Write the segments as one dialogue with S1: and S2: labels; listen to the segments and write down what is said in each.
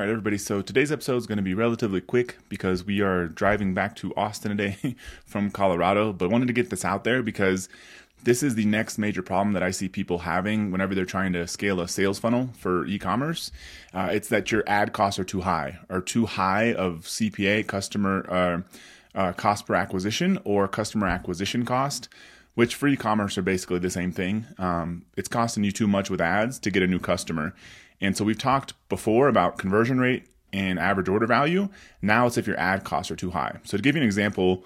S1: All right, everybody. So today's episode is going to be relatively quick because we are driving back to Austin today from Colorado. But wanted to get this out there because this is the next major problem that I see people having whenever they're trying to scale a sales funnel for e-commerce. Uh, it's that your ad costs are too high, or too high of CPA, customer uh, uh, cost per acquisition, or customer acquisition cost which for e-commerce are basically the same thing. Um, it's costing you too much with ads to get a new customer. And so we've talked before about conversion rate and average order value. Now it's if your ad costs are too high. So to give you an example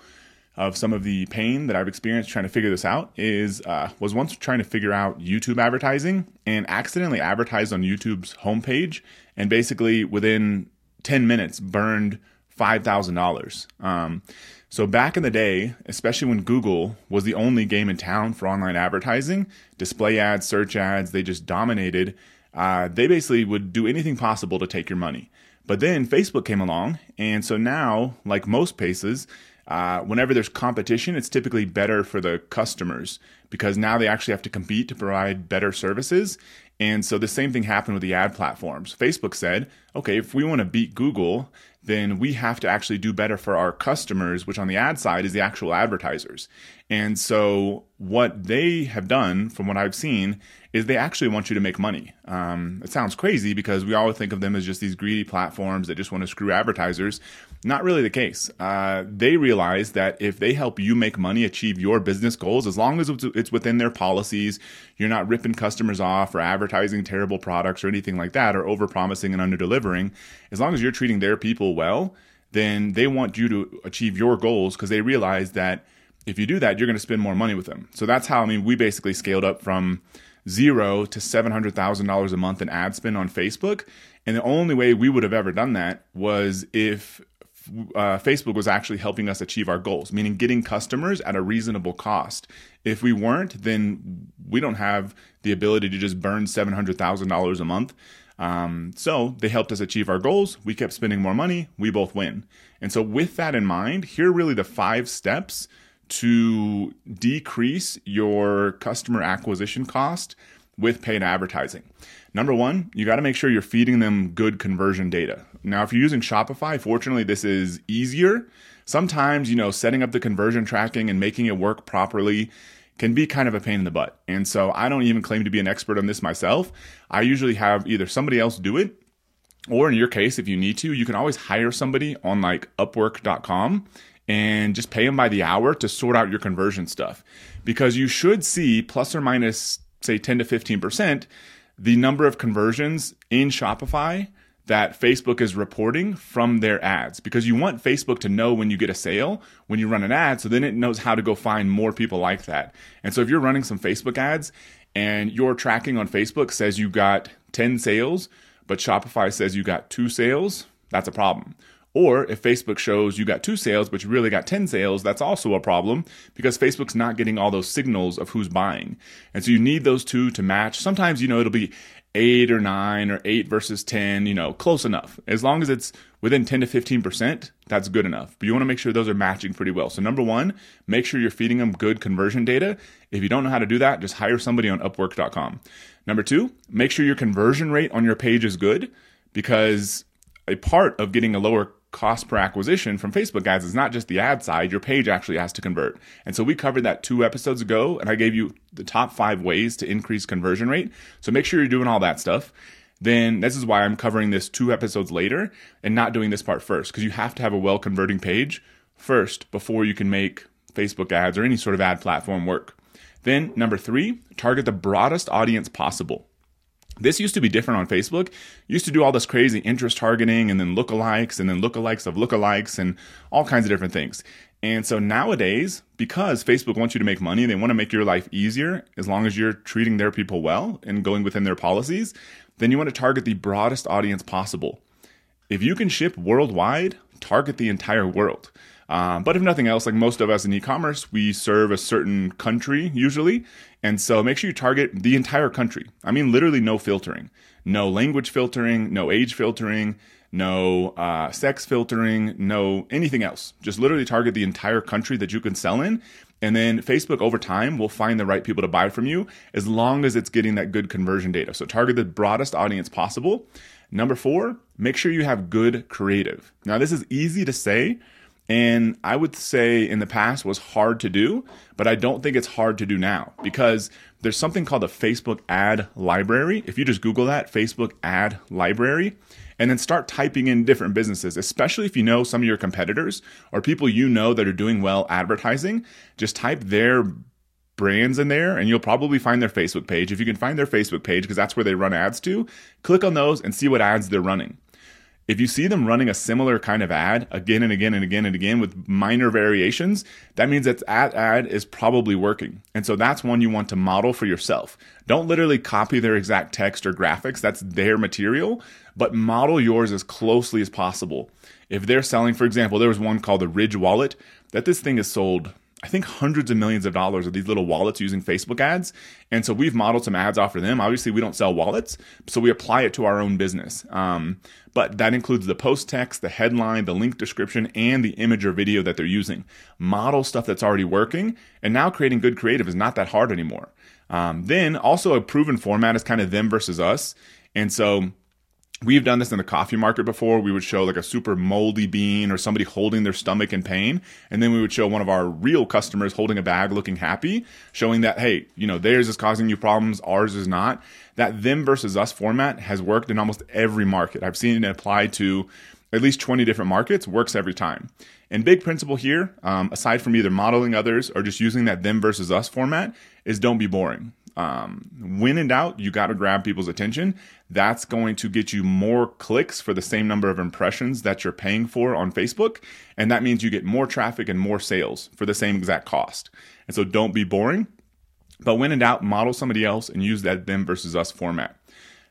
S1: of some of the pain that I've experienced trying to figure this out is uh, was once trying to figure out YouTube advertising and accidentally advertised on YouTube's homepage and basically within 10 minutes burned $5,000. Um, so back in the day, especially when Google was the only game in town for online advertising, display ads, search ads, they just dominated. Uh, they basically would do anything possible to take your money. But then Facebook came along, and so now, like most places, uh, whenever there's competition, it's typically better for the customers because now they actually have to compete to provide better services. And so the same thing happened with the ad platforms. Facebook said, okay, if we want to beat Google, then we have to actually do better for our customers, which on the ad side is the actual advertisers. And so what they have done, from what I've seen, is they actually want you to make money. Um, it sounds crazy because we always think of them as just these greedy platforms that just want to screw advertisers. Not really the case. Uh, they realize that if they help you make money, achieve your business goals, as long as it's within their policies, you're not ripping customers off or advertising terrible products or anything like that, or over promising and under delivering, as long as you're treating their people well, then they want you to achieve your goals because they realize that if you do that, you're going to spend more money with them. So that's how, I mean, we basically scaled up from zero to $700,000 a month in ad spend on Facebook. And the only way we would have ever done that was if uh, Facebook was actually helping us achieve our goals, meaning getting customers at a reasonable cost. If we weren't, then we don't have the ability to just burn $700,000 a month. Um, so they helped us achieve our goals. We kept spending more money. We both win. And so, with that in mind, here are really the five steps to decrease your customer acquisition cost with paid advertising. Number one, you got to make sure you're feeding them good conversion data. Now, if you're using Shopify, fortunately, this is easier. Sometimes, you know, setting up the conversion tracking and making it work properly can be kind of a pain in the butt. And so I don't even claim to be an expert on this myself. I usually have either somebody else do it, or in your case, if you need to, you can always hire somebody on like upwork.com and just pay them by the hour to sort out your conversion stuff because you should see plus or minus say 10 to 15% the number of conversions in Shopify that Facebook is reporting from their ads because you want Facebook to know when you get a sale, when you run an ad, so then it knows how to go find more people like that. And so if you're running some Facebook ads and your tracking on Facebook says you got 10 sales, but Shopify says you got two sales, that's a problem. Or if Facebook shows you got two sales, but you really got 10 sales, that's also a problem because Facebook's not getting all those signals of who's buying. And so you need those two to match. Sometimes, you know, it'll be eight or nine or eight versus 10, you know, close enough. As long as it's within 10 to 15%, that's good enough. But you want to make sure those are matching pretty well. So, number one, make sure you're feeding them good conversion data. If you don't know how to do that, just hire somebody on upwork.com. Number two, make sure your conversion rate on your page is good because a part of getting a lower cost per acquisition from Facebook ads is not just the ad side, your page actually has to convert. And so we covered that two episodes ago, and I gave you the top five ways to increase conversion rate. So make sure you're doing all that stuff. Then this is why I'm covering this two episodes later and not doing this part first, because you have to have a well converting page first before you can make Facebook ads or any sort of ad platform work. Then, number three, target the broadest audience possible. This used to be different on Facebook. Used to do all this crazy interest targeting and then lookalikes and then lookalikes of lookalikes and all kinds of different things. And so nowadays, because Facebook wants you to make money, they want to make your life easier as long as you're treating their people well and going within their policies, then you want to target the broadest audience possible. If you can ship worldwide, target the entire world. Um, but if nothing else, like most of us in e-commerce, we serve a certain country usually, and so make sure you target the entire country. I mean, literally no filtering, no language filtering, no age filtering, no uh, sex filtering, no anything else. Just literally target the entire country that you can sell in. And then Facebook over time will find the right people to buy from you as long as it's getting that good conversion data. So target the broadest audience possible. Number four, make sure you have good creative. Now, this is easy to say, and I would say in the past was hard to do, but I don't think it's hard to do now because there's something called the Facebook ad library. If you just Google that, Facebook ad library, and then start typing in different businesses, especially if you know some of your competitors or people you know that are doing well advertising, just type their brands in there and you'll probably find their Facebook page. If you can find their Facebook page, because that's where they run ads to, click on those and see what ads they're running. If you see them running a similar kind of ad again and again and again and again with minor variations, that means that that ad is probably working. And so that's one you want to model for yourself. Don't literally copy their exact text or graphics, that's their material, but model yours as closely as possible. If they're selling, for example, there was one called the Ridge Wallet that this thing is sold I think hundreds of millions of dollars of these little wallets using Facebook ads. And so we've modeled some ads off of them. Obviously, we don't sell wallets, so we apply it to our own business. Um, but that includes the post text, the headline, the link description, and the image or video that they're using. Model stuff that's already working, and now creating good creative is not that hard anymore. Um, then also a proven format is kind of them versus us. And so We've done this in the coffee market before. We would show like a super moldy bean or somebody holding their stomach in pain. And then we would show one of our real customers holding a bag looking happy, showing that, hey, you know, theirs is causing you problems, ours is not. That them versus us format has worked in almost every market. I've seen it apply to at least 20 different markets, works every time. And big principle here, um, aside from either modeling others or just using that them versus us format, is don't be boring um, when in doubt, you got to grab people's attention. That's going to get you more clicks for the same number of impressions that you're paying for on Facebook. And that means you get more traffic and more sales for the same exact cost. And so don't be boring, but when in doubt, model somebody else and use that them versus us format.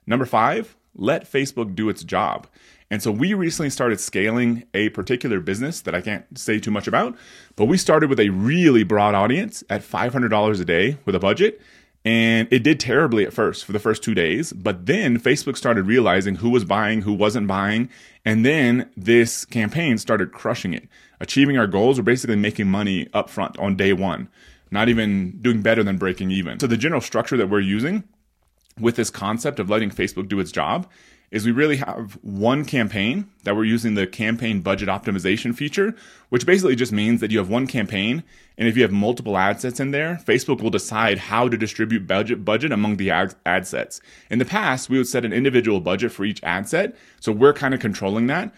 S1: Number five, let Facebook do its job. And so we recently started scaling a particular business that I can't say too much about, but we started with a really broad audience at $500 a day with a budget. And it did terribly at first for the first two days. But then Facebook started realizing who was buying, who wasn't buying. And then this campaign started crushing it, achieving our goals. We're basically making money upfront on day one, not even doing better than breaking even. So the general structure that we're using with this concept of letting Facebook do its job is we really have one campaign that we're using the campaign budget optimization feature, which basically just means that you have one campaign. And if you have multiple ad sets in there, Facebook will decide how to distribute budget, budget among the ad, ad sets. In the past, we would set an individual budget for each ad set. So we're kind of controlling that.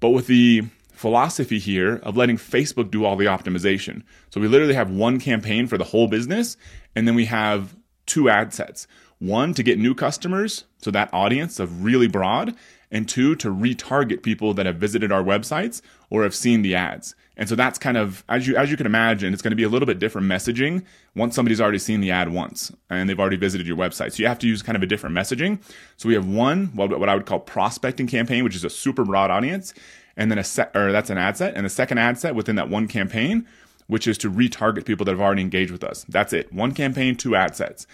S1: But with the philosophy here of letting Facebook do all the optimization. So we literally have one campaign for the whole business, and then we have two ad sets. One, to get new customers, so that audience of really broad, and two, to retarget people that have visited our websites or have seen the ads. And so that's kind of as you as you can imagine, it's going to be a little bit different messaging once somebody's already seen the ad once and they've already visited your website. So you have to use kind of a different messaging. So we have one what I would call prospecting campaign, which is a super broad audience, and then a set or that's an ad set, and the second ad set within that one campaign, which is to retarget people that have already engaged with us. That's it. One campaign, two ad sets.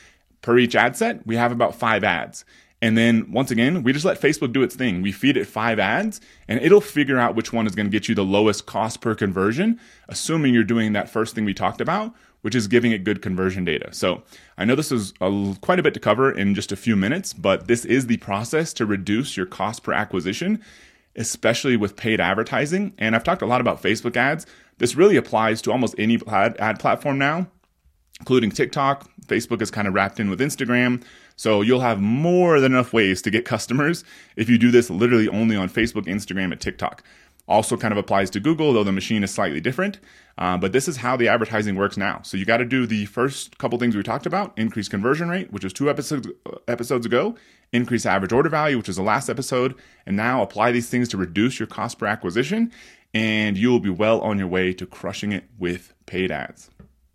S1: Per each ad set, we have about five ads. And then once again, we just let Facebook do its thing. We feed it five ads and it'll figure out which one is going to get you the lowest cost per conversion, assuming you're doing that first thing we talked about, which is giving it good conversion data. So I know this is a, quite a bit to cover in just a few minutes, but this is the process to reduce your cost per acquisition, especially with paid advertising. And I've talked a lot about Facebook ads. This really applies to almost any ad, ad platform now including TikTok. Facebook is kind of wrapped in with Instagram. So you'll have more than enough ways to get customers if you do this literally only on Facebook, Instagram, and TikTok. Also, kind of applies to Google, though the machine is slightly different. Uh, but this is how the advertising works now. So you got to do the first couple things we talked about: increase conversion rate, which was two episodes episodes ago; increase average order value, which was the last episode; and now apply these things to reduce your cost per acquisition, and you will be well on your way to crushing it with paid ads.